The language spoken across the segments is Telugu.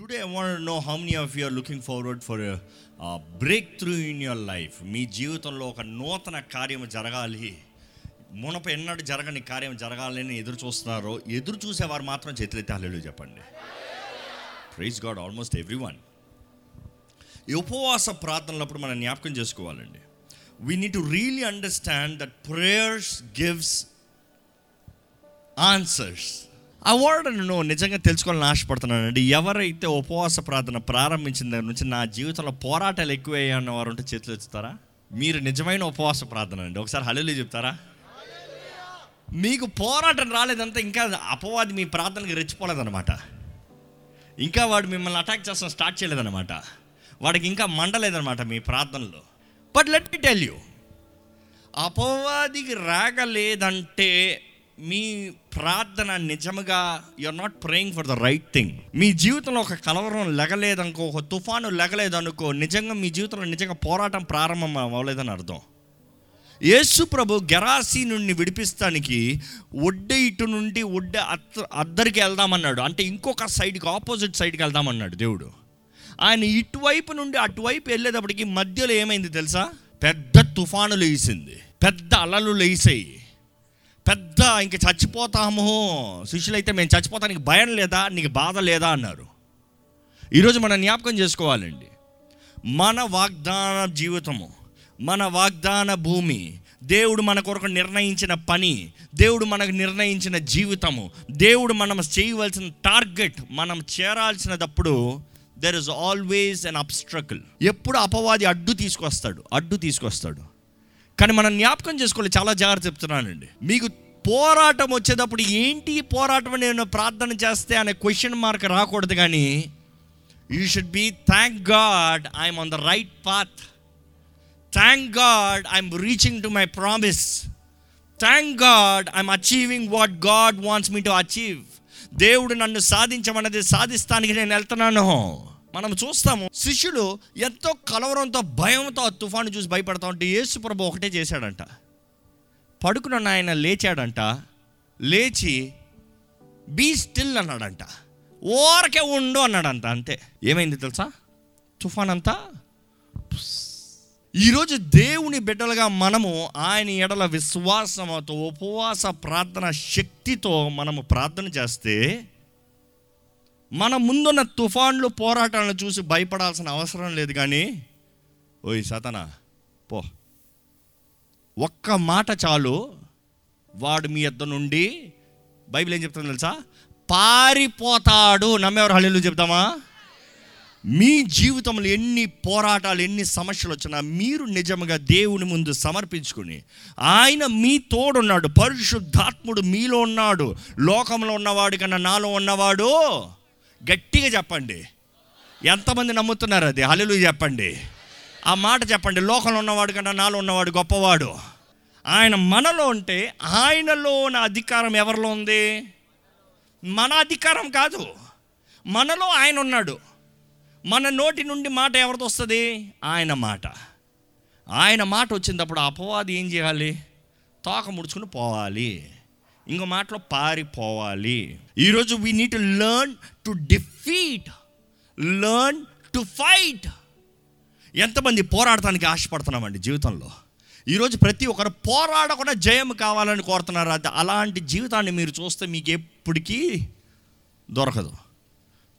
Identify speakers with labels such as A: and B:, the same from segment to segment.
A: Today I want to know how many of you are looking forward for a, a మీ జీవితంలో ఒక నూతన కార్యం జరగాలి. మునప ఎన్నడూ జరగని కార్యం జరగాలని ఎదురు చూస్తున్నారో ఎదురు చూసేవారు మాత్రం చేతులెత్తి హల్లు చెప్పండి. Praise God almost everyone ఈ ఉపవాస ప్రార్థనలప్పుడు మనం జ్ఞాపకం చేసుకోవాలండి. We need to really understand that prayers gives answers ఆ వర్డ్ నేను నిజంగా తెలుసుకోవాలని ఆశపడుతున్నానండి. ఎవరైతే ఉపవాస ప్రార్థన ప్రారంభించిన దగ్గర నుంచి నా జీవితంలో పోరాటాలు ఎక్కువయ్యాయన్న వారు ఉంటే చేతులు ఎత్తుతారా? మీరు నిజమైన ఉపవాస ప్రార్థన అండి. ఒకసారి హలో చెప్తారా? మీకు పోరాటం రాలేదంటే ఇంకా అపవాది మీ ప్రార్థనకి రెచ్చిపోలేదన్నమాట. ఇంకా వాడు మిమ్మల్ని అటాక్ చేస్తాం స్టార్ట్ చేయలేదన్నమాట. వాడికి ఇంకా మండలేదన్నమాట మీ ప్రార్థనలో. But let me tell you అపవాదికి రాగలేదంటే మీ ప్రార్థన నిజముగా are not praying for the right thing మీ జీవితంలో ఒక కలవరం లెగలేదనుకో ఒక తుఫాను లెగలేదనుకో నిజంగా మీ జీవితంలో నిజంగా పోరాటం ప్రారంభం అవ్వలేదని అర్థం. యేసు ప్రభు గెరాసి నుండి విడిపిస్తానికి ఒడ్డె ఇటు నుండి ఒడ్డె అత్త అద్దరికి వెళ్దామన్నాడు. అంటే ఇంకొక సైడ్కి ఆపోజిట్ సైడ్కి వెళ్దామన్నాడు దేవుడు. ఆయన ఇటువైపు నుండి అటువైపు వెళ్ళేటప్పటికి మధ్యలో ఏమైంది తెలుసా? పెద్ద తుఫాను లేసింది పెద్ద అలలు లేసాయి. పెద్ద ఇంక చచ్చిపోతాము. శిష్యులైతే మేము చచ్చిపోతానికి భయం లేదా? నీకు బాధ లేదా? అన్నారు. ఈరోజు మనం జ్ఞాపకం చేసుకోవాలండి. మన వాగ్దాన జీవితము మన వాగ్దాన భూమి దేవుడు మన కొరకు నిర్ణయించిన పని దేవుడు మనకు నిర్ణయించిన జీవితము దేవుడు మనం చేయవలసిన టార్గెట్ మనం చేరాల్సినప్పుడు there is always an obstacle ఎప్పుడు అపవాది అడ్డు తీసుకొస్తాడు అడ్డు తీసుకొస్తాడు. కానీ మనం జ్ఞాపకం చేసుకోవాలి చాలా జాగ్రత్త చెప్తున్నానండి. మీకు పోరాటం వచ్చేటప్పుడు ఏంటి పోరాటం నేను ప్రార్థన చేస్తే అనే క్వశ్చన్ మార్క్ రాకూడదు కానీ you should be thank God I'm on the right path thank God I'm reaching to my promise thank God I'm achieving what God wants me to achieve దేవుడు నన్ను సాధించమన్నది సాధిస్తానికి నేను వెళ్తున్నాను. మనం చూస్తాము శిష్యులు ఎంతో కలవరంతో భయంతో ఆ తుఫాను చూసి భయపడతా ఉంటే యేసు ప్రభు ఒకటే చేశాడంట. పడుకున్న ఆయన లేచాడంట. లేచి బీ స్టిల్ అన్నాడంట. ఓరకే ఉండు అన్నాడంట అంతే. ఏమైంది తెలుసా? తుఫాన్ అంతా ఈరోజు దేవుని బిడ్డలుగా మనము ఆయన ఎడల విశ్వాసంతో ఉపవాస ప్రార్థన శక్తితో మనము ప్రార్థన చేస్తే మన ముందున్న తుఫాన్లు పోరాటాలను చూసి భయపడాల్సిన అవసరం లేదు కానీ ఓయ్ సతనా పో. ఒక్క మాట చాలు. వాడు మీ ఇద్దరు నుండి బైబిల్ ఏం చెప్తుంది తెలుసా? పారిపోతాడు. నమ్మేవారు హళీలు చెప్తామా? మీ జీవితంలో ఎన్ని పోరాటాలు ఎన్ని సమస్యలు వచ్చినా మీరు నిజంగా దేవుని ముందు సమర్పించుకుని ఆయన మీ తోడున్నాడు. పరిశుద్ధాత్ముడు మీలో ఉన్నాడు. లోకంలో ఉన్నవాడు కన్నా నాలో ఉన్నవాడు గట్టిగా చెప్పండి. ఎంతమంది నమ్ముతున్నారు అది? హలలు చెప్పండి. ఆ మాట చెప్పండి. లోకంలో ఉన్నవాడు కన్నా నాలో ఉన్నవాడు గొప్పవాడు. ఆయన మనలో ఉంటే ఆయనలో ఉన్న అధికారం ఎవరిలో ఉంది? మన అధికారం కాదు. మనలో ఆయన ఉన్నాడు. మన నోటి నుండి మాట ఎవరితో వస్తుంది? ఆయన మాట. ఆయన మాట వచ్చినప్పుడు అపవాది ఏం చేయాలి? తోక ముడుచుకుని పోవాలి. ఇంకో మాటలో పారిపోవాలి. ఈరోజు we need to learn to defeat learn to fight ఎంతమంది పోరాడటానికి ఆశపడుతున్నామండి జీవితంలో? ఈరోజు ప్రతి ఒక్కరు పోరాడకుండా జయం కావాలని కోరుతున్నారు. అది అలాంటి జీవితాన్ని మీరు చూస్తే మీకు ఎప్పటికీ దొరకదు.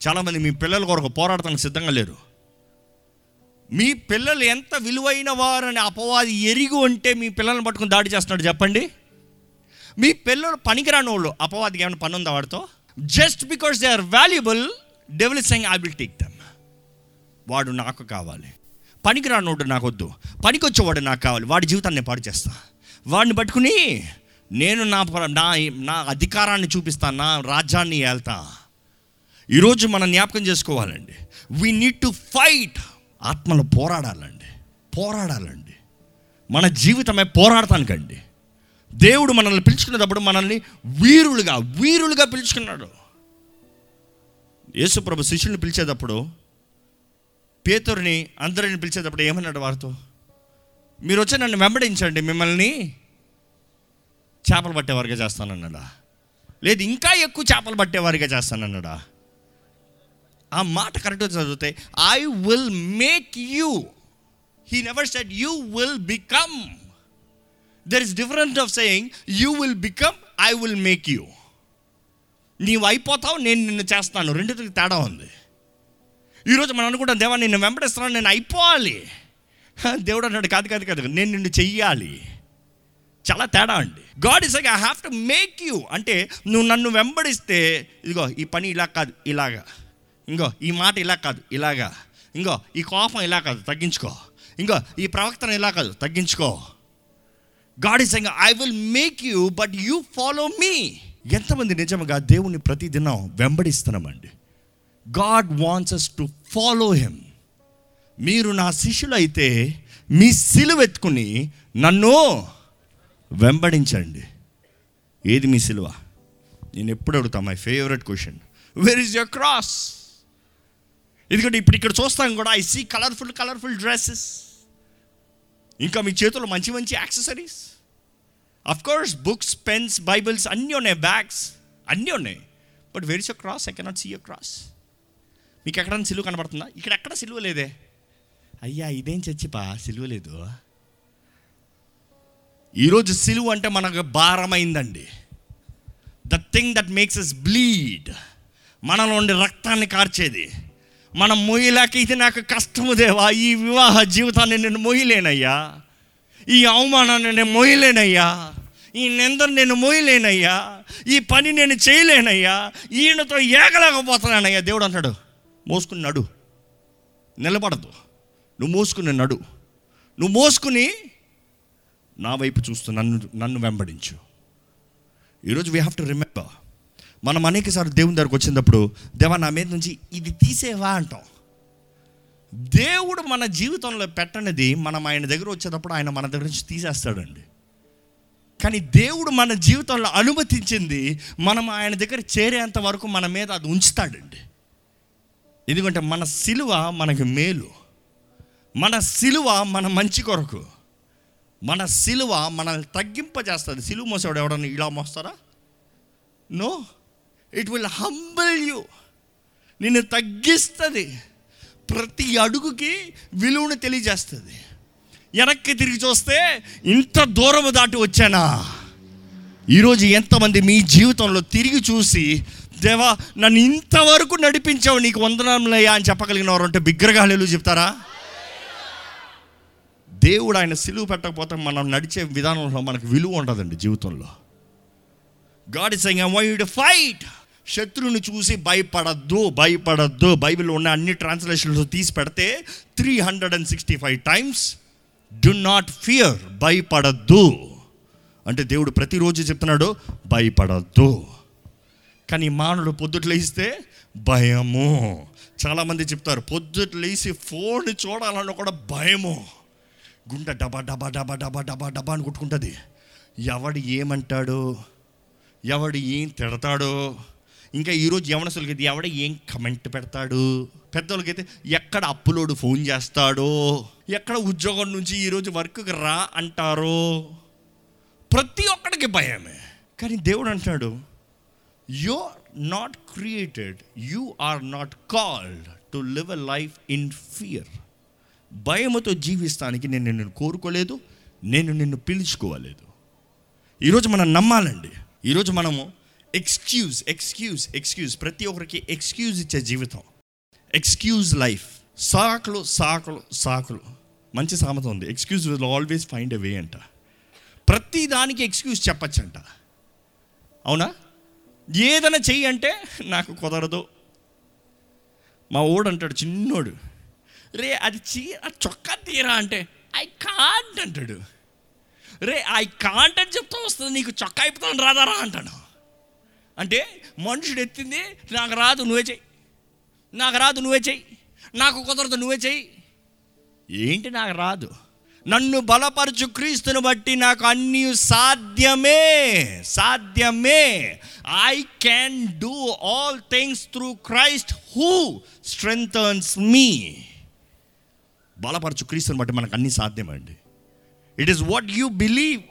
A: చాలామంది మీ పిల్లల కొరకు పోరాడటానికి సిద్ధంగా లేరు. మీ పిల్లలు ఎంత విలువైన వారని అపవాది ఎరిగి ఉంటే మీ పిల్లల్ని పట్టుకుని దాడి చేస్తున్నాడు చెప్పండి. మీ పిల్లలు పనికిరాని వాళ్ళు అపవాదికి ఏమైనా పని ఉందా వాడితో? Just because they are valuable develop saying I will take them వాడు నాకు కావాలి. పనికిరానోడు నాకు వద్దు. పనికొచ్చేవాడు నాకు కావాలి. వాడి జీవితాన్ని నేను పాడు చేస్తా. వాడిని పట్టుకుని నేను నా నా నా అధికారాన్ని చూపిస్తాను నా రాజ్యాన్ని వెళ్తా ఈరోజు మనం జ్ఞాపకం చేసుకోవాలండి. వీ నీడ్ టు ఫైట్ ఆత్మలో పోరాడాలండి. పోరాడాలండి. మన జీవితమే పోరాడటానికండి దేవుడు మనల్ని పిలుచుకునేటప్పుడు మనల్ని వీరులుగా వీరులుగా పిలుచుకున్నాడు. యేసుప్రభు శిష్యుని పిలిచేటప్పుడు పేతురిని అందరిని పిలిచేటప్పుడు ఏమన్నాడు వారితో? మీరు వచ్చి నన్ను వెంబడించండి మిమ్మల్ని చేపలు పట్టేవారిగా చేస్తానన్నాడా? లేదు ఇంకా ఎక్కువ చేపలు పట్టేవారిగా చేస్తానన్నాడా? ఆ మాట కరెక్ట్గా చదివితే I will make you he never set you will become there is different of saying you will become I will make you నీవు అయిపోతావు నేను నిన్ను చేస్తాను. రెండింటికి తేడా ఉంది. ఈరోజు మనం అనుకుంటాం దేవా నిన్ను వెంబడిస్తున్నాను నేను అయిపోవాలి. దేవుడు అన్నాడు కాదు కాదు కాదు నేను నిన్ను చెయ్యాలి. చాలా తేడా అండి. God is I have to make you అంటే నువ్వు నన్ను వెంబడిస్తే ఇదిగో ఈ పని ఇలా కాదు ఇలాగా. ఇంకో ఈ మాట ఇలా కాదు ఇలాగా. ఇంకో ఈ కోపం ఇలా కాదు తగ్గించుకో. ఇంకో ఈ ప్రవక్తన ఇలా కాదు తగ్గించుకో. God is I will make you but you follow me ఎంతమంది నిజంగా దేవుని ప్రతిదినం వెంబడిస్తున్నామండి. God wants us to follow him మీరు నా శిష్యులు అయితే మీ సిలువెత్తుకుని నన్ను వెంబడించండి. ఏది మీ సిలువ? నేను ఎప్పుడు అడుగుతా my favourite question where is your cross ఎందుకంటే ఇప్పుడు ఇక్కడ చూస్తాం కూడా I see colourful colourful dresses ఇంకా మీ చేతుల్లో మంచి మంచి accessories? Of course books pens Bibles అన్నీ ఉన్నాయి బ్యాగ్స్ అన్నీ ఉన్నాయి. But where is a cross I cannot see a cross మీకు ఎక్కడైనా సిలువ కనబడుతుందా? ఇక్కడ ఎక్కడ సిలువ లేదే? అయ్యా ఇదేం చచ్చిపా? సిలువ లేదు. ఈరోజు సిలువ అంటే మనకు భారమైందండి. The thing that makes us bleed మనలో ఉండే రక్తాన్ని కార్చేది. మనం మొయ్యలేక ఇది నాకు కష్టము దేవా. ఈ వివాహ జీవితాన్ని నేను మొయ్యలేనయ్యా ఈ అవమానాన్ని నేను మొయ్యలేనయ్యా ఈ నిందను నేను మోయలేనయ్యా. ఈ పని నేను చేయలేనయ్యా. ఈయనతో ఏగలేకపోతున్నానయ్యా. దేవుడు అంటాడు మోసుకుని నడు. నిలబడదు. నువ్వు మోసుకుని నడు. నువ్వు మోసుకుని నా వైపు చూస్తూ నన్ను నన్ను వెంబడించు. ఈరోజు వీ హ్యావ్ టు రిమెంబర్ మనం అనేకసార్లు దేవుని దగ్గరకు వచ్చినప్పుడు దేవా నా మీద నుంచి ఇది తీసేవా అంటాం. దేవుడు మన జీవితంలో పెట్టనిది మనం ఆయన దగ్గర వచ్చేటప్పుడు ఆయన మన దగ్గర నుంచి తీసేస్తాడండి. కానీ దేవుడు మన జీవితంలో అనుమతించింది మనం ఆయన దగ్గర చేరేంత వరకు మన మీద అది ఉంచుతాడండి. ఎందుకంటే మన సిలువ మనకి మేలు. మన సిలువ మన మంచి కొరకు. మన సిలువ మనల్ని తగ్గింపజేస్తుంది. సిలువ మోసేవాడు ఎవడన్నా ఇలా మోస్తారా? No? It will humble you నిన్ను తగ్గిస్తుంది. ప్రతి అడుగుకి విలువను తెలియజేస్తుంది. వెనక్కి తిరిగి చూస్తే ఇంత దూరం దాటి వచ్చానా? ఈరోజు ఎంతమంది మీ జీవితంలో తిరిగి చూసి దేవా నన్ను ఇంతవరకు నడిపించావు నీకు వందనంలయ్యా అని చెప్పగలిగిన వారు అంటే బిగ్గరగా హల్లెలూయా చెప్తారా? దేవుడు ఆయన సిలువు పెట్టకపోతే మనం నడిచే విధానంలో మనకు విలువ ఉండదండి జీవితంలో. God is I why to fight శత్రువుని చూసి భయపడద్దు భయపడద్దు. బైబిల్లో ఉన్న అన్ని ట్రాన్స్లేషన్స్ తీసి పెడితే three hundred and sixty five times do not fear భయపడద్దు. అంటే దేవుడు ప్రతిరోజు చెప్తున్నాడు భయపడద్దు. కానీ మానవుడు పొద్దుట లేస్తే భయము. చాలామంది చెప్తారు పొద్దుట లేచి ఫోన్ చూడాలన్న కూడా భయము. గుండె డబా డబా డబా డబా డబా డబా అని కొట్టుకుంటుంది. ఎవడు ఏమంటాడు? ఎవడు ఏం తిడతాడో? ఇంకా ఈరోజు యవనసులకి అయితే ఎవడ ఏం కమెంట్ పెడతాడు? పెద్దోళ్ళకైతే ఎక్కడ అప్పులోడు ఫోన్ చేస్తాడో? ఎక్కడ ఉద్యోగం నుంచి ఈరోజు వర్క్కి రా అంటారో? ప్రతి ఒక్కడికి భయమే. కానీ దేవుడు అంటాడు you not created you are not called to live a life in fear భయముతో జీవిస్తానికి నేను నిన్ను కోరుకోలేదు నేను నిన్ను పిలుచుకోవలేదు ఈరోజు మనం నమ్మాలండి. ఈరోజు మనము ఎక్స్క్యూజ్ ఎక్స్క్యూజ్ ఎక్స్క్యూజ్ ప్రతి ఒక్కరికి ఎక్స్క్యూజ్ ఇచ్చే జీవితం. ఎక్స్క్యూజ్ లైఫ్ సాకులు సాకులు సాకులు. మంచి సామెత ఉంది. Excuse will always find a way అంట. ప్రతి దానికి ఎక్స్క్యూజ్ చెప్పచ్చంట. అవునా? ఏదైనా చెయ్యి అంటే నాకు కుదరదు. మా ఓడు అంటాడు చిన్నోడు. రే అది చీ చొక్కా తీరా అంటే ఐ కాంట్ అంటాడు. రే ఐ కాంట్ అని చెప్తా వస్తుంది. నీకు చొక్కా అయిపోతాను రాదారా అంటాడు. అంటే మనుషుడు ఎత్తింది నాకు రాదు నువ్వే చెయ్యి. నాకు రాదు నువ్వే చెయ్యి. నాకు కుదరదు నువ్వే చెయ్యి. ఏంటి నాకు రాదు? నన్ను బలపరచు క్రీస్తుని బట్టి నాకు అన్నీ సాధ్యమే సాధ్యమే. I can do all things through Christ who strengths me బలపరచు క్రీస్తుని బట్టి మనకు అన్నీ సాధ్యమండి. It is what you believe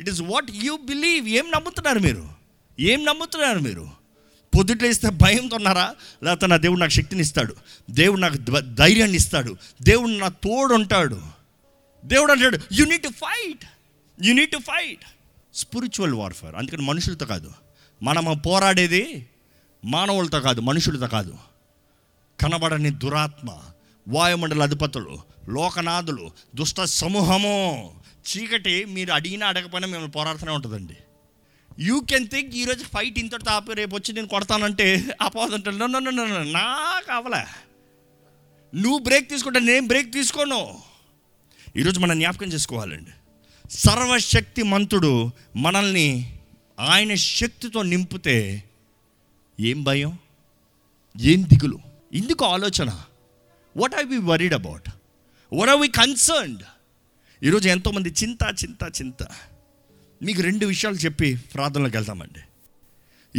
A: it is what you believe ఏం నమ్ముతున్నారు మీరు? ఏం నమ్ముతున్నారు మీరు? పొద్దుట్లేస్తే భయంతో ఉన్నారా లేకపోతే నా దేవుడు నాకు శక్తిని ఇస్తాడు దేవుడు నాకు ధైర్యాన్ని ఇస్తాడు దేవుడు నా తోడు ఉంటాడు దేవుడు అంటాడు you need to fight you need to fight spiritual warfare అందుకని మనుషులతో కాదు. మనం పోరాడేది మానవులతో కాదు మనుషులతో కాదు. కనబడని దురాత్మ వాయుమండల అధిపతులు లోకనాథులు దుష్ట సమూహము. చీకటి మీరు అడిగినా అడగకపోయినా మిమ్మల్ని పోరాడుతూనే ఉంటుందండి. యూ కెన్ థింక్ ఈరోజు ఫైట్ ఇంతటి ఆపి రేపు వచ్చి నేను కొడతానంటే అపోదంటాడు నన్ను నన్ను నా కావలే నువ్వు బ్రేక్ తీసుకుంటే నేను బ్రేక్ తీసుకోను. ఈరోజు మనం జ్ఞాపకం చేసుకోవాలండి. సర్వశక్తి మంతుడు మనల్ని ఆయన శక్తితో నింపితే ఏం భయం? ఏం దిగులు? ఎందుకు ఆలోచన. What are we worried about what are we concerned ఈరోజు ఎంతోమంది చింత చింత చింత. మీకు రెండు విషయాలు చెప్పి ప్రార్థనలోకి వెళ్తామండి.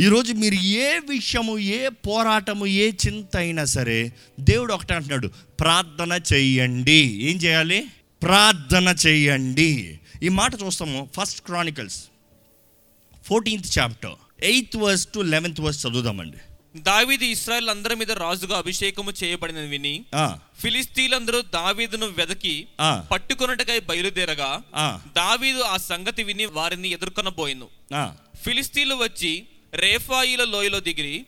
A: ఈరోజు మీరు ఏ విషయము ఏ పోరాటము ఏ చింత అయినా సరే దేవుడు ఒకటే అంటున్నాడు ప్రార్థన చెయ్యండి. ఏం చేయాలి? ప్రార్థన చెయ్యండి. ఈ మాట చూస్తాము first Chronicles fourteenth chapter eighth verse to eleventh verse చదువుదామండి.
B: దావీదు ఇస్రాయల్ అందరి మీద రాజుగా అభిషేకము చేయబడిన విని ఫిలిస్తీన్లందరూ దావీదును వెదకి. పట్టుకొనుటకై బయలుదేరగా. దావీదు ఆ సంగతి విని వారిని ఎదుర్కొనబోయిను.
A: ఆ,
B: ఫిలిస్తీన్లు వచ్చి రేఫాయిల లోయలో దిగిరి.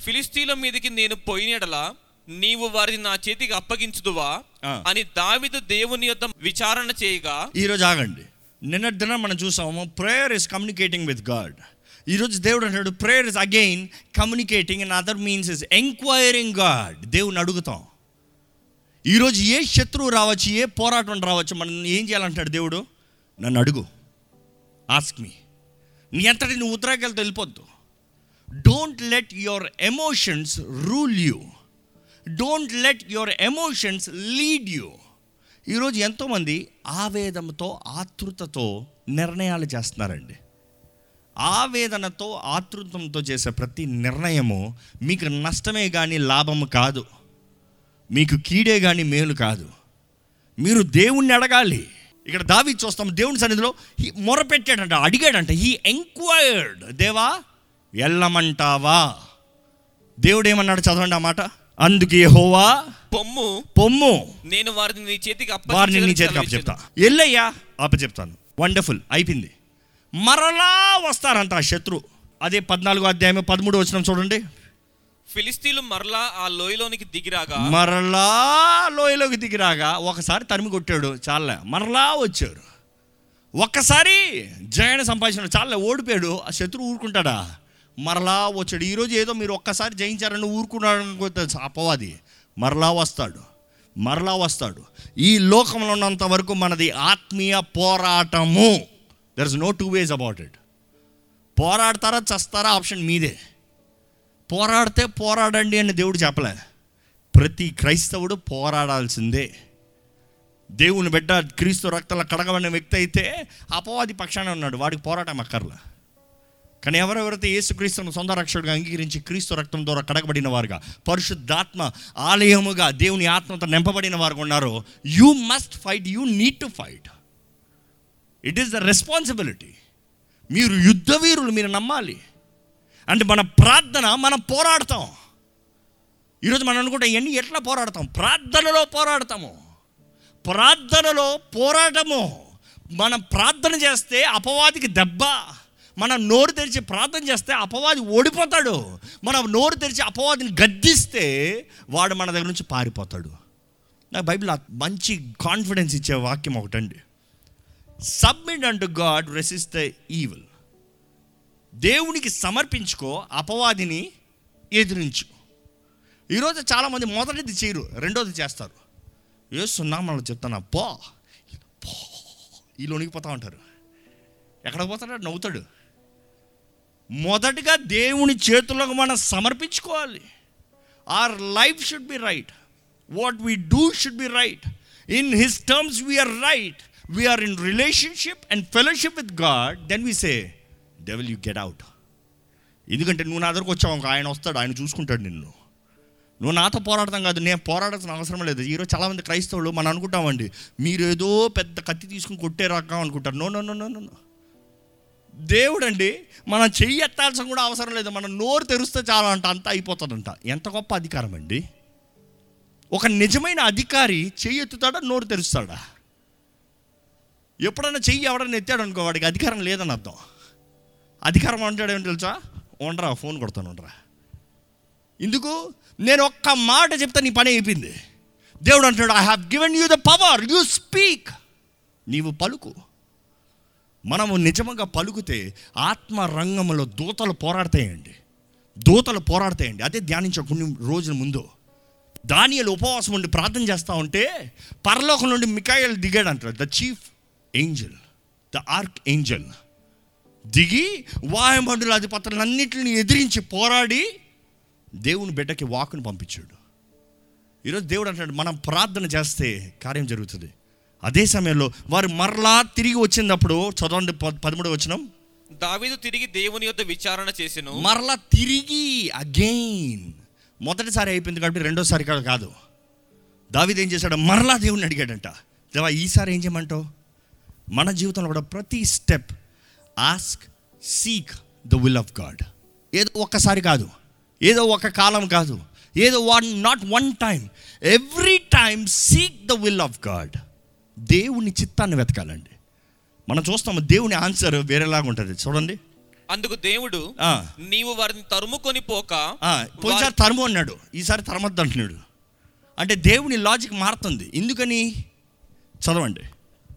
B: ఫిలిస్తీన్ల మీదకి నేను పోయినడలా నీవు వారిని నా చేతికి అప్పగించుదువా. అని దావీదు దేవుని యొద్ద విచారణ చేయగా
A: ఈరోజు ఆగండి. నిన్నటి దినం మనం చూసాము prayer is communicating with God ఈరోజు దేవుడు అంటాడు prayer is again communicating and other means is enquiring God దేవుని అడుగుతాం. ఈరోజు ఏ శత్రువు రావచ్చు ఏ పోరాటం రావచ్చు మనం ఏం చేయాలంటాడు దేవుడు? నన్ను అడుగు. ఆస్క్ మీ నీ అంతటి నువ్వు ఉత్తరాకెళ్తే వెళ్ళిపోద్దు. Don't let your emotions rule you don't let your emotions lead you ఈరోజు ఎంతోమంది ఆవేదంతో ఆతృతతో నిర్ణయాలు చేస్తున్నారండి. ఆవేదనతో ఆతృతంతో చేసే ప్రతి నిర్ణయము మీకు నష్టమే కానీ లాభము కాదు. మీకు కీడే కానీ మేలు కాదు. మీరు దేవుణ్ణి అడగాలి. ఇక్కడ దావి చూస్తాం దేవుని సన్నిధిలో మొరపెట్టాడంట అడిగాడంట హీ ఎంక్వైర్డ్ దేవా వెళ్ళమంటావా దేవుడు ఏమన్నాడు చదవండి ఆ మాట. అందుకే హోవా
B: పొమ్ము
A: పొమ్ము.
B: నేను వారిని నీ చేతికి
A: వారిని నీ చేతికి అప్ప
B: సెలవిచ్చెను.
A: చెప్తా ఎల్లయ్యా. అప్ప చెప్తాను వండర్ఫుల్ అయిపోయింది. మరలా వస్తారంట ఆ శత్రు. అదే పద్నాలుగో అధ్యాయం పదమూడు వచ్చిన చూడండి.
B: ఫిలిస్తీన్లు మరలా ఆ లోయలోనికి దిగిరాగా
A: మరలా లోయలోకి దిగిరాగా ఒకసారి తరిమి కొట్టాడు చాలే. మరలా వచ్చాడు. ఒక్కసారి జయన సంపాదించాడు చాలే ఓడిపోయాడు. ఆ శత్రువు ఊరుకుంటాడా? మరలా వచ్చాడు. ఈరోజు ఏదో మీరు ఒక్కసారి జయించారని ఊరుకున్నాడు అపవాది. మరలా వస్తాడు. మరలా వస్తాడు. ఈ లోకంలో ఉన్నంత వరకు మనది ఆత్మీయ పోరాటము. There is no two ways about it పోరాడతారా చస్తారా ఆప్షన్ మీదే. పోరాడితే పోరాడండి అని దేవుడు చెప్పలే. ప్రతి క్రైస్తవుడు పోరాడాల్సిందే. దేవుని బిడ్డ క్రీస్తు రక్తంలో కడగబడిన వ్యక్తి అయితే అపవాది పక్షాన ఉన్నాడు వాడికి పోరాటం అక్కర్లా. కానీ ఎవరెవరైతే యేసుక్రీస్తును సొంత రక్షకుడిగా అంగీకరించి క్రీస్తు రక్తం ద్వారా కడగబడిన వారుగా పరిశుద్ధాత్మ ఆలయముగా దేవుని ఆత్మతో నింపబడిన వారు ఉన్నారో you must fight you need to fight it is the responsibility మీరు యుద్ధ వీరులు మీరు నమ్మాలి. అంటే మన ప్రార్థన మనం పోరాడతాం. ఈరోజు మనం అనుకుంటే ఇవన్నీ ఎట్లా పోరాడతాం? ప్రార్థనలో పోరాడతాము. ప్రార్థనలో పోరాటము. మనం ప్రార్థన చేస్తే అపవాదికి దెబ్బ. మనం నోరు తెరిచి ప్రార్థన చేస్తే అపవాది ఓడిపోతాడు. మనం నోరు తెరిచి అపవాదిని గద్దిస్తే వాడు మన దగ్గర నుంచి పారిపోతాడు. నాకు బైబిల్ మంచి కాన్ఫిడెన్స్ ఇచ్చే వాక్యం ఒకటండి. Submit unto God resist the evil దేవునికి సమర్పించుకో అపవాదిని ఎదిరించు. ఈరోజు చాలామంది మొదటిది చేయరు రెండోది చేస్తారు. ఏ సున్నామలు చెప్తాను పో. పో. వీళ్ళు వణికిపోతా ఉంటారు. ఎక్కడికి పోతాడు? నవ్వుతాడు. మొదటిగా దేవుని చేతులకు మనం సమర్పించుకోవాలి. Our life should be right what we do should be right in his terms we're right we're in relationship and fellowship with God then we say devil you get out ఎందుకంటే నువ్వు నా దగ్గరకు వచ్చావు ఇంకా ఆయన వస్తాడు ఆయన చూసుకుంటాడు నిన్ను. నువ్వు నాతో పోరాడతాం కాదు నేను పోరాడాల్సిన అవసరం లేదు. ఈరోజు చాలామంది క్రైస్తవులు మనం అనుకుంటామండి మీరు ఏదో పెద్ద కత్తి తీసుకుని కొట్టే రకం అనుకుంటారు. No no no no no దేవుడు అండి మనం చెయ్యి ఎత్తాల్సిన కూడా అవసరం లేదు. మనం నోరు తెరిస్తే చాలా అంట అంతా అయిపోతుందంట. ఎంత గొప్ప అధికారం అండి ఒక నిజమైన అధికారి చెయ్యి ఎత్తుతాడా నోరు తెరుస్తాడా? ఎప్పుడైనా చెయ్యి ఎవడన్నా ఎత్తాడు అనుకో వాడికి అధికారం లేదని అర్థం. అధికారం అంటాడు ఏమో తెలుసా? ఉండరా ఫోన్ కొడతాను ఉండరా. ఎందుకు నేను ఒక్క మాట చెప్తే నీ పని అయిపోయింది. దేవుడు అంటాడు I have given you the power you speak నీవు పలుకు. మనము నిజంగా పలుకుతే ఆత్మ రంగంలో దూతలు పోరాడతాయండి. దూతలు పోరాడతాయండి. అదే ధ్యానించే కొన్ని రోజుల ముందు. దానియలు ఉపవాసం ఉండి ప్రార్థన చేస్తూ ఉంటే పరలోకం నుండి మికాయలు దిగాడు అంటాడు the chief angel the archangel దిగి వాయుమండల అధిపతులన్నింటిని ఎదిరించి పోరాడి దేవుని బిడ్డకి వాకును పంపించాడు. ఈరోజు దేవుడు అంటాడు మనం ప్రార్థన చేస్తే కార్యం జరుగుతుంది. అదే సమయంలో వారు మరలా తిరిగి వచ్చినప్పుడు చదవండి పదమూడు వచ్చినాం
B: దావీదు తిరిగి దేవుని యొద్ద విచారణ చేసెను.
A: మరలా తిరిగి అగైన్ మొదటిసారి అయిపోయింది కాబట్టి రెండోసారి కాదు. దావీదు ఏం చేశాడు? మరలా దేవుడిని అడిగాడంట. దేవా ఈసారి ఏం చేయమంటావు? మన జీవితంలో కూడా ప్రతి step ask seek the will of God. ఏదో ఒక్కసారి కాదు ఏదో ఒక కాలం కాదు ఏదో one not one time every time seek the will of God. దేవుని చిత్తాన్ని వెతకాలండి. మనం చూస్తాము దేవుని ఆన్సర్ వేరేలాగా ఉంటుంది చూడండి.
B: అందుకు దేవుడు. నీవు వారిని తరుముకొని పోక
A: పోయినసారి తరుము అన్నాడు ఈసారి తరమద్దు అంటున్నాడు. అంటే దేవుని లాజిక్ మారుతుంది. ఎందుకని? చదవండి.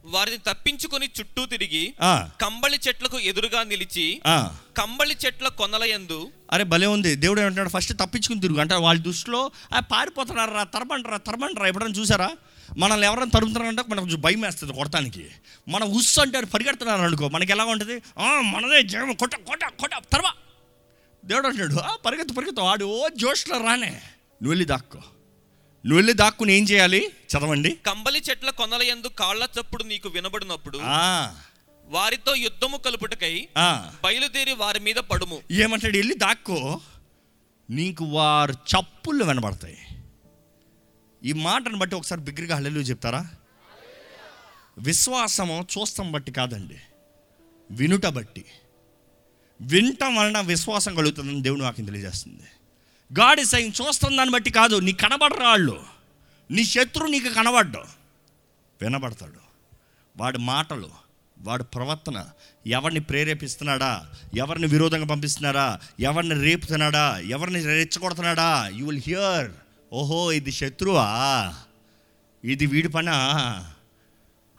B: వారిని తప్పించుకొని చుట్టూ తిరిగి
A: ఆ,
B: కంబళి చెట్లకు ఎదురుగా నిలిచి
A: ఆ.
B: కంబళి చెట్ల కొనల యందు
A: అరే భలే ఉంది. దేవుడు ఏమంటున్నాడు? ఫస్ట్ తప్పించుకుని తిరుగు. అంటే వాళ్ళ దృష్టిలో ఆ పారిపోతున్నారు? రా తరమంటారా తరమంటారా ఎప్పుడైనా చూసారా? మనల్ని ఎవరైనా తరుముతున్నారంటే మనకు కొంచెం భయం వేస్తుంది కొడటానికి మన ఉస్సు అంటే పరిగెడుతున్నారు అనుకో. మనకి ఎలా ఉంటుంది? "ఆ, మనదే జయం కొట్ట కొట్ట కొట్ట తర్వా దేవుడు అంటాడు "ఆ, పరిగెత్తు పరిగెత్తు. వాడు ఓ జోష్లో రానే. నువ్వు వెళ్ళి దాక్కో. నువ్వు వెళ్ళి దాక్కుని ఏం చేయాలి? చదవండి.
B: కంబలి చెట్ల కొనల యందు కాళ్ళ చప్పుడు నీకు వినబడినప్పుడు వారితో యుద్ధము కలుపుటకై. బయలుదేరి వారి మీద పడుము.
A: ఏమంటాడు? వెళ్ళి దాక్కో. నీకు వారు చప్పుళ్ళు వినబడతాయి. ఈ మాటను బట్టి ఒకసారి బిగ్గరగా హల్లెలూయా చెప్తారా? విశ్వాసము చూస్తాం బట్టి కాదండి. వినుట బట్టి. వినటం వలన విశ్వాసం కలుగుతుందని దేవుడు నాకు తెలియజేస్తుంది. గాడి సైన్ చూస్తున్న దాన్ని బట్టి కాదు నీ కనబడరా వాళ్ళు? నీ శత్రువు నీకు కనబడ్డు. వినబడతాడు. వాడి మాటలు వాడి ప్రవర్తన ఎవరిని ప్రేరేపిస్తున్నాడా? ఎవరిని విరోధంగా పంపిస్తున్నాడా? ఎవరిని రేపుతున్నాడా? ఎవరిని రెచ్చగొడుతున్నాడా? యూ విల్ హియర్ ఓహో ఇది శత్రువా? ఇది వీడి పనా?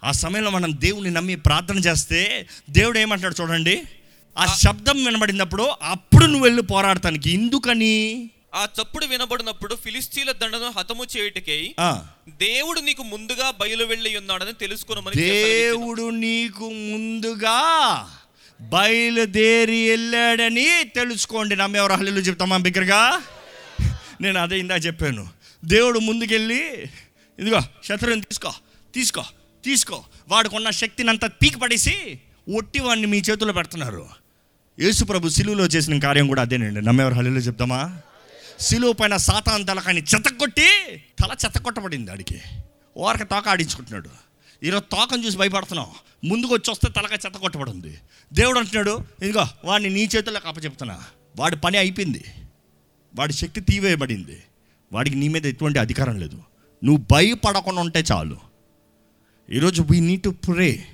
A: ఆ సమయంలో మనం దేవుని నమ్మి ప్రార్థన చేస్తే దేవుడు ఏమంటాడు చూడండి? ఆ శబ్దం వినబడినప్పుడు అప్పుడు నువ్వు వెళ్ళి పోరాడటానికి. ఎందుకని?
B: ఆ చప్పుడు వినబడినప్పుడు ఫిలిస్తీన్ల దండను హతము చేయుటకై దేవుడు నీకు ముందుగా బయలు వెళ్ళి ఉన్నాడని తెలుసుకున్నామని సెలవిచ్చెను.
A: దేవుడు నీకు ముందుగా బయలుదేరి వెళ్ళాడని తెలుసుకోండి. నమ్మేవారు? హల్లు చెప్తామా బిగ్గరగా. నేను అదే ఇందా చెప్పాను. దేవుడు ముందుకెళ్ళి ఇదిగో శత్రువుని తీసుకో తీసుకో తీసుకో. వాడుకున్న శక్తిని అంతా పీకి పడేసి ఒట్టి వాడిని మీ చేతిలో పెడుతున్నారు. యేసు ప్రభు సిలువలో చేసిన కార్యం కూడా అదేనండి. నమ్మేవారు? హల్లు చెప్తామా? సిలువ పైన సాతాన్ తలకాన్ని చెత్తకొట్టి తల చెత్తకొట్టబడింది ఆడికి. ఓరక తోక ఆడించుకుంటున్నాడు. ఈరోజు తోకను చూసి భయపడుతున్నాం ముందుకు వచ్చి వస్తే తలక చెత్త కొట్టబడింది దేవుడు అంటున్నాడు ఇదిగో వాడిని నీ చేతుల్లో చెప్తున్నా వాడి పని అయిపోయింది. వాడి శక్తి తీవేయబడింది. వాడికి నీ మీద ఎటువంటి అధికారం లేదు. నువ్వు భయపడకుండా ఉంటే చాలు. ఈరోజు వీ నీడ్ టు ప్రే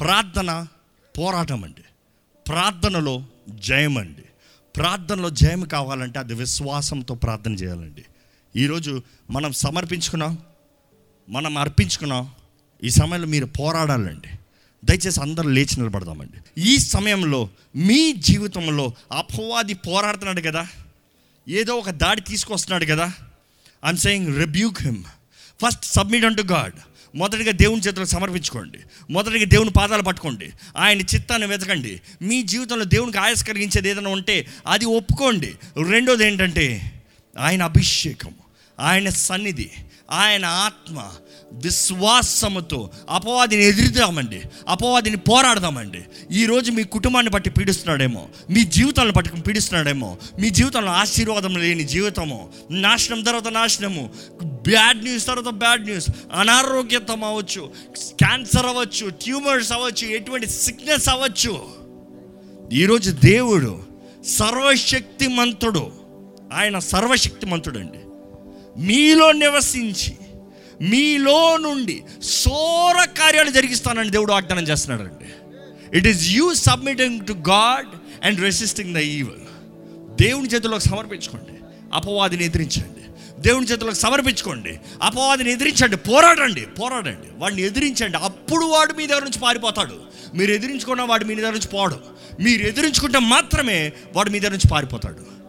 A: ప్రార్థన పోరాటం అండి. ప్రార్థనలో జయం అండి ప్రార్థనలో జయం కావాలంటే అది విశ్వాసంతో ప్రార్థన చేయాలండి. ఈరోజు మనం సమర్పించుకున్నాం మనం అర్పించుకున్నాం ఈ సమయంలో మీరు పోరాడాలండి. దయచేసి అందరూ లేచి నిలబడదామండి. ఈ సమయంలో మీ జీవితంలో అపవాది పోరాడుతున్నాడు కదా ఏదో ఒక దాడి తీసుకొస్తున్నాడు కదా I'm saying rebuke him first submit unto God మొదటిగా దేవుని చేతులకు సమర్పించుకోండి. మొదటిగా దేవుని పాదాలు పట్టుకోండి. ఆయన చిత్తాన్ని వెతకండి. మీ జీవితంలో దేవునికి ఆయాస కలిగించేది ఏదైనా ఉంటే అది ఒప్పుకోండి. రెండోది ఏంటంటే ఆయన అభిషేకం ఆయన సన్నిధి ఆయన ఆత్మ విశ్వాసముతో అపవాదిని ఎదురుదామండి అపవాదిని పోరాడదామండి. ఈరోజు మీ కుటుంబాన్ని బట్టి పీడిస్తున్నాడేమో మీ జీవితాలను బట్టి పీడిస్తున్నాడేమో మీ జీవితంలో ఆశీర్వాదం లేని జీవితము నాశనం తర్వాత నాశనము బ్యాడ్ న్యూస్ తర్వాత బ్యాడ్ న్యూస్ అనారోగ్యతం అవ్వచ్చు క్యాన్సర్ అవ్వచ్చు ట్యూమర్స్ అవ్వచ్చు ఎటువంటి సిక్నెస్ అవ్వచ్చు. ఈరోజు దేవుడు సర్వశక్తిమంతుడు ఆయన సర్వశక్తిమంతుడు అండి మీలో నివసించి మీలో నుండి సోర కార్యాలు జరిగిస్తానని దేవుడు వాగ్దానం చేస్తున్నాడండి. It is you submitting to God and resisting the evil దేవుని చేతుల్లోకి సమర్పించుకోండి. అపవాదిని ఎదిరించండి. దేవుని చేతులకు సమర్పించుకోండి. అపవాదిని ఎదిరించండి. పోరాడండి. పోరాడండి. వాడిని ఎదిరించండి. అప్పుడు వాడు మీ దగ్గర నుంచి పారిపోతాడు. మీరు ఎదిరించుకున్న వాడు మీ దగ్గర నుంచి పోడు. మీరు ఎదిరించుకుంటే మాత్రమే వాడు మీ దగ్గర నుంచి పారిపోతాడు.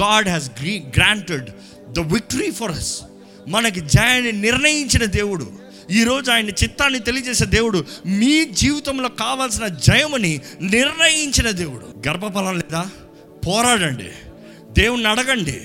A: God has గ్రీ granted the victory for us మనకి జయాన్ని నిర్ణయించిన దేవుడు. ఈరోజు ఆయన చిత్తాన్ని తెలియజేసే దేవుడు. మీ జీవితంలో కావాల్సిన జయముని నిర్ణయించిన దేవుడు. గర్భఫలం లేదా? పోరాడండి. దేవుణ్ణి అడగండి.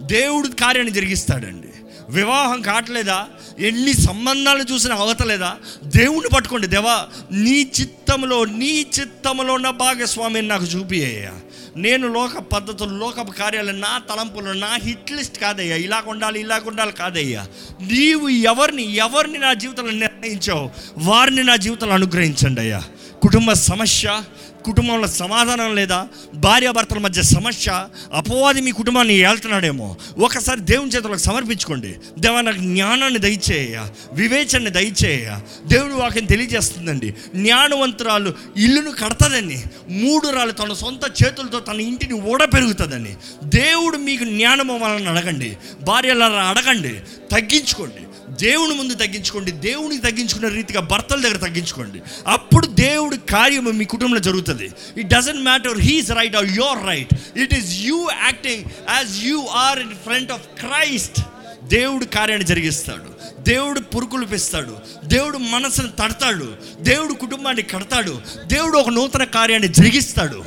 A: దేవుడు కార్యాన్ని జరిగిస్తాడండి. వివాహం కావట్లేదా? ఎన్ని సంబంధాలు చూసినా అవతలేదా? దేవుణ్ణి పట్టుకోండి దేవా. నీ చిత్తంలో నీ చిత్తంలో ఉన్న భాగస్వామిని నాకు చూపియ్యా నేను లోక పద్ధతులు లోక కార్యాలు నా తలంపులు నా హిట్ లిస్ట్ కాదయ్యా. ఇలా ఉండాలి ఇలా ఉండాలి కాదయ్యా. నీవు ఎవరిని ఎవరిని నా జీవితంలో నిర్ణయించావు వారిని నా జీవితంలో అనుగ్రహించండి అయ్యా. కుటుంబ సమస్య కుటుంబంలో సమాధానం లేదా? భార్యాభర్తల మధ్య సమస్య? అపవాది మీ కుటుంబాన్ని ఏళ్తున్నాడేమో. ఒకసారి దేవుని చేతులకు సమర్పించుకోండి. దేవా నాకు జ్ఞానాన్ని దయచేయ వివేచనని దయచేయ దేవుడు వాక్యం తెలియజేస్తుందండి. జ్ఞానవంతురాలు ఇల్లును కడతదని మూడు రాళ్ళు తన సొంత చేతులతో తన ఇంటిని ఊడ పెరుగుతుందని దేవుడు మీకు జ్ఞానము వలన అడగండి. భార్యలను అడగండి. తగ్గించుకోండి. దేవుని ముందు తగ్గించుకోండి దేవునికి తగ్గించుకునే రీతిగా భర్తల దగ్గర తగ్గించుకోండి. అప్పుడు దేవుడి కార్యము మీ కుటుంబంలో జరుగుతుంది. It doesn't matter he's right or you're right it is you acting as you are in front of Christ దేవుడు కార్యాన్ని జరిగిస్తాడు. దేవుడు పురుకులుపిస్తాడు. దేవుడు మనసును తడతాడు. దేవుడు కుటుంబాన్ని కడతాడు. దేవుడు ఒక నూతన కార్యాన్ని జరిగిస్తాడు.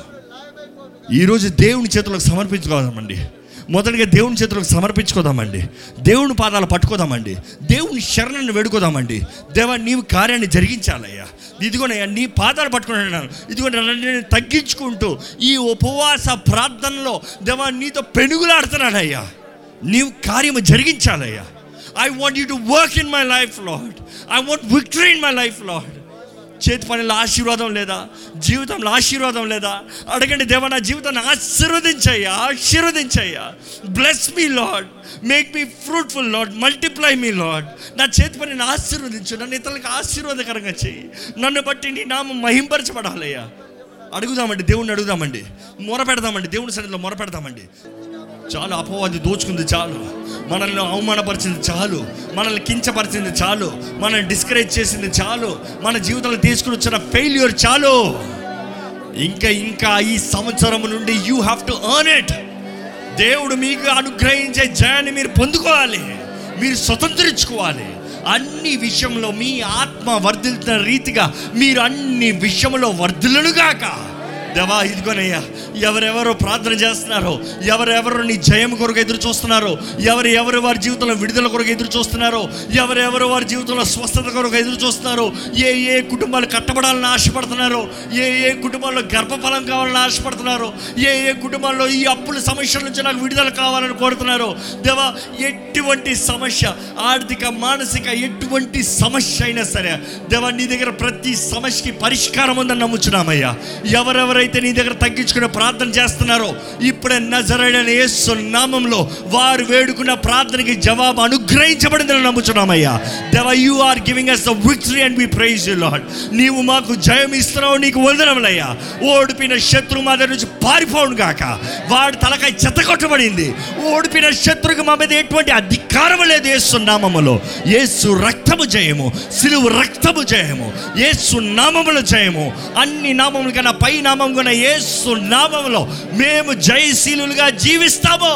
A: ఈరోజు దేవుని చేతులకు సమర్పించుకోదామండి మొదటిగా దేవుని చేతులకు సమర్పించుకోదామండి. దేవుని పాదాలు పట్టుకోదామండి. దేవుని శరణాన్ని వేడుకోదామండి. దేవా నీవు కార్యాన్ని జరిగించాలయ్యా. ఇదిగోనయ్యా నీ పాదాలు పట్టుకుని ఇదిగో నేను తగ్గించుకుంటూ ఈ ఉపవాస ప్రార్థనలో దేవా నీతో పెనుగులాడుతున్నానయ్యా. నీవు కార్యము జరిగించాలయ్యా. I want you to work in my life Lord I want victory in my life Lord చేతి పనిలో ఆశీర్వాదం లేదా? జీవితంలో ఆశీర్వాదం లేదా? అడగండి దేవ నా జీవితాన్ని ఆశీర్వదించయ్యా ఆశీర్వదించయ్యా. Bless me Lord make me fruitful Lord multiply me Lord నా చేతి పనిని ఆశీర్వదించు. నన్ను ఇతరులకు ఆశీర్వాదకరంగా చెయ్యి. నన్ను బట్టి నీ నామం మహింపరచబడాలయ్యా. అడుగుదామండి దేవుణ్ణి అడుగుదామండి. మొర పెడదామండి దేవుని సన్నిధిలో మొర పెడదామండి చాలు అపవాది దోచుకుంది చాలు. మనల్ని అవమానపరిచింది చాలు. మనల్ని కించపరిచింది చాలు. మనల్ని డిస్కరేజ్ చేసింది చాలు. మన జీవితంలో తీసుకుని వచ్చిన ఫెయిల్యూర్ చాలు. ఇంకా ఇంకా ఈ సంవత్సరం నుండి you have to earn it దేవుడు మీకు అనుగ్రహించే జయాన్ని మీరు పొందుకోవాలి. మీరు స్వతంత్రించుకోవాలి. అన్ని విషయంలో మీ ఆత్మ వర్ధిల్తున్న రీతిగా మీరు అన్ని విషయంలో వర్ధిల్లుగాక దేవా ఇదిగోనయ్యా ఎవరెవరు ప్రార్థన చేస్తున్నారో ఎవరెవరు నీ జయం కొరకు ఎదురు చూస్తున్నారో ఎవరు ఎవరు వారి జీవితంలో విడుదల కొరకు ఎదురు చూస్తున్నారో ఎవరెవరు వారి జీవితంలో స్వస్థత కొరకు ఎదురు చూస్తున్నారో ఏ ఏ కుటుంబాలు కట్టబడాలని ఆశపడుతున్నారో ఏ ఏ కుటుంబాల్లో గర్భఫలం కావాలని ఆశపడుతున్నారో ఏ ఏ కుటుంబాల్లో ఈ అప్పుల సమస్యల నుంచి నాకు విడుదల కావాలని కోరుతున్నారో దేవా ఎటువంటి సమస్య ఆర్థిక మానసిక ఎటువంటి సమస్య అయినా సరే దేవా నీ దగ్గర ప్రతి సమస్యకి పరిష్కారం ఉందని నమ్ముచున్నామయ్యా. ఎవరైతే నీ దగ్గర తగ్గించుకునే ప్రార్థన చేస్తున్నారో ఇప్పుడే నజరైన యేసు నామంలో వారు వేడుకున్న ప్రార్థనకి జవాబు అనుగ్రహించబడిందని నమ్ముచున్నామయ్యా. దేవా you are giving us the victory and we praise you Lord నీవు మాకు జయం ఇస్తున్నావు నీకు వదనములయ్యా. ఓడిపోయిన శత్రు మా దగ్గర నుంచి పారిపోవును గాక. వాడు తలకాయ చెత్తకొట్టబడింది ఓడిపోయిన శత్రుకు మా మీద ఎటువంటి అధికారం లేదు యేసు నామములో. యేసు రక్తము జయము సిలువు రక్తము జయము యేసు నామముల జయము. అన్ని నామముల కన్నా పై నామం పొంగున ఏసు నామంలో మేము జయశీలులుగా జీవిస్తాము.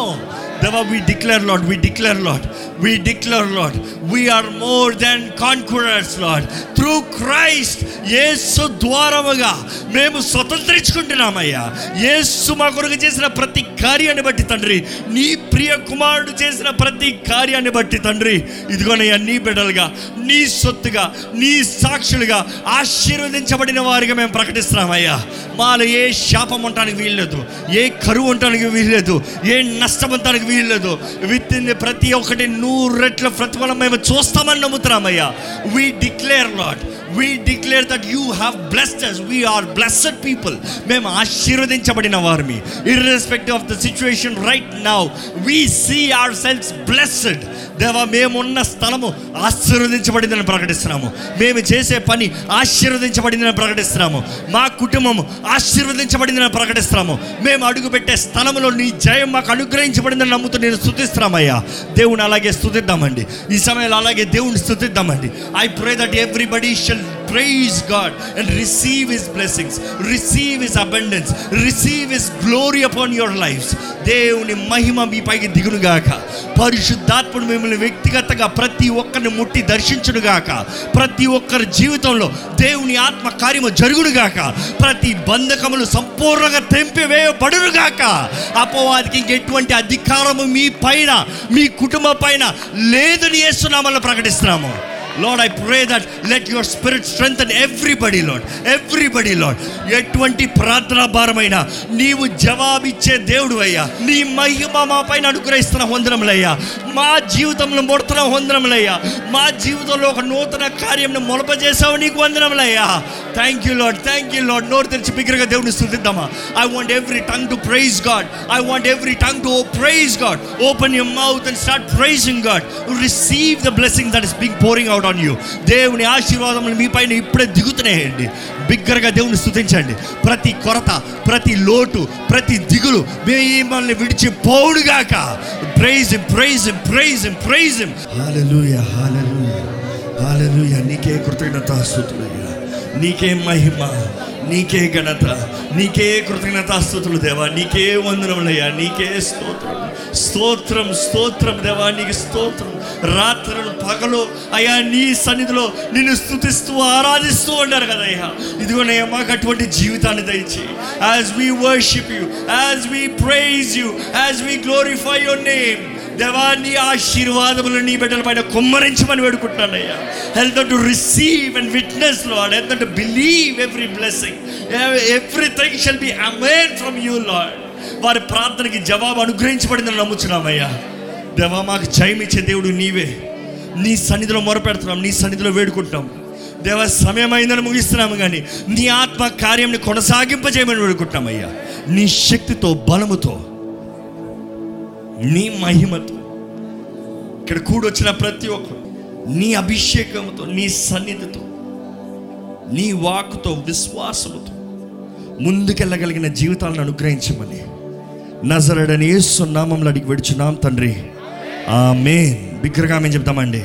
A: దేవా we declare Lord we declare Lord we declare Lord we are more than conquerors Lord through Christ యేసు ద్వారముగా మేము స్వతంత్రించుకుంటున్నామయ్యా. యేసు మా కొరకు చేసిన ప్రతి కార్యాన్ని బట్టి తండ్రి నీ ప్రియ కుమారుడు చేసిన ప్రతి కార్యాన్ని బట్టి తండ్రి ఇదిగోనయ్యా నీ బిడ్డలుగా నీ సొత్తుగా నీ సాక్షులుగా ఆశీర్వదించబడిన వారిగా మేము ప్రకటిస్తున్నామయ్యా. మాలో ఏ శాపం ఉండటానికి వీల్లేదు ఏ కరువు ఉండటానికి వీల్లేదు ఏ నష్టం ఉండటానికి వీల్లేదు విత్తింది ప్రతి ఒక్కటి నూరు రెట్ల ప్రతిఫలం మేము చూస్తామని నమ్ముతున్నామయ్యా we declare Lord we declare that you have blessed us we are blessed people మేము ఆశీర్వదించబడిన వారిని irrespective of the situation right now we see ourselves blessed దేవా మేమున్న స్థలము ఆశీర్వదించబడిందని ప్రకటిస్తున్నాము. మేము చేసే పని ఆశీర్వదించబడిందని ప్రకటిస్తున్నాము. మా కుటుంబము ఆశీర్వదించబడిందని ప్రకటిస్తున్నాము. మేము అడుగుపెట్టే స్థలంలో నీ జయం మాకు అనుగ్రహించబడిందని నమ్ముతూ నేను స్థుతిస్తున్నామయ్యా. దేవుని అలాగే స్థుతిద్దామండి. ఈ సమయంలో అలాగే దేవుని స్థుతిద్దామండి. I pray that everybody shall praise God and receive his blessings receive his abundance receive his glory upon your lives దేవుని మహిమ మీ పైకి దిగునుగాక పరిశుద్ధాత్ముడు మిమ్మల్ని వ్యక్తిగతంగా ప్రతి ఒక్కరిని ముట్టి దర్శించునుగాక ప్రతి ఒక్కరి జీవితంలో దేవుని ఆత్మ కార్యము జరుగునుగాక ప్రతి బంధకములు సంపూర్ణంగా తెంపివేయబడునుగాక అపవాదికి ఎటువంటి అధికారము మీ పైన మీ కుటుంబ పైన లేదని వేస్తున్నామని ప్రకటిస్తున్నాము. Lord I pray that let your spirit strength everybody Lord everybody Lord ఎటువంటి ప్రార్థనా భారమైన నీవు జవాబిచ్చే దేవుడు అయ్యా. నీ మహిమ మా పైన అనుగ్రహిస్తున్న వందనములయ్యా మా జీవితంలో ముడుతున్న వందనములయ్యా మా జీవితంలో ఒక నూతన కార్యం మొలపజేసావు నీకు వందనములయ్యా thank you Lord thank you Lord నోరు తెరిచి బిగ్గరగా దేవుని స్థుతిద్దామా? I want every tongue to praise God I want every tongue to praise God open your mouth and start praising God receive the blessing that is being pouring out on you దేవుని ఆశీర్వాదములు మీ పైన ఇప్పుడే దిగుతున్నాయండి బిగ్గరగా దేవుని స్థుతించండి. ప్రతి కొరత ప్రతి లోటు ప్రతి దిగులు మిమ్మల్ని విడిచి పోవుడుగాక praise praise praise praise hallelujah hallelujah hallelujah నీకే కృతజ్ఞత స్థుతులయ్యా నీకే మహిమ నీకే ఘనత నీకే కృతజ్ఞతాస్తుతులు దేవా నీకే వందనములయ్యా నీకే స్తోత్రం. స్తోత్రం స్తోత్రం దేవా నీకు స్తోత్రం. రాత్రులు పగలు అయ్యా నీ సన్నిధిలో నిన్ను స్థుతిస్తూ ఆరాధిస్తూ ఉన్నారు అయ్యా. ఇదిగోనయ్యా మాకు అటువంటి జీవితాన్ని దయచి as we worship you as we praise you as we glorify your name దేవా నీ ఆశీర్వాదములు నీ బిడ్డల పైన కుమ్మరించమని వేడుకుంటున్నానయ్యా. Health to receive and witness Lord health to believe every blessing everything shall be amen from you Lord వారి ప్రార్థనకి జవాబు అనుగ్రహించబడిందని నమ్ముచున్నామయ్యా. దేవా మాకు జయమిచ్చే దేవుడు నీవే. నీ సన్నిధిలో మొరపెడుతున్నాం నీ సన్నిధిలో వేడుకుంటాం దేవ సమయమైందని ముగిస్తున్నాము కానీ నీ ఆత్మ కార్యంని కొనసాగింపజేయమని వేడుకుంటామయ్యా నీ శక్తితో బలముతో నీ మహిమతో ఇక్కడ కూడొచ్చిన ప్రతి ఒక్కరు నీ అభిషేకంతో నీ సన్నిధితో నీ వాకుతో విశ్వాసముతో ముందుకెళ్ళగలిగిన జీవితాలను అనుగ్రహించమని నజరడని యేసు నామంలో అడిగి విడుచున్నాం తండ్రి. ఆమె బిగ్గరగా మేము చెప్తామండి.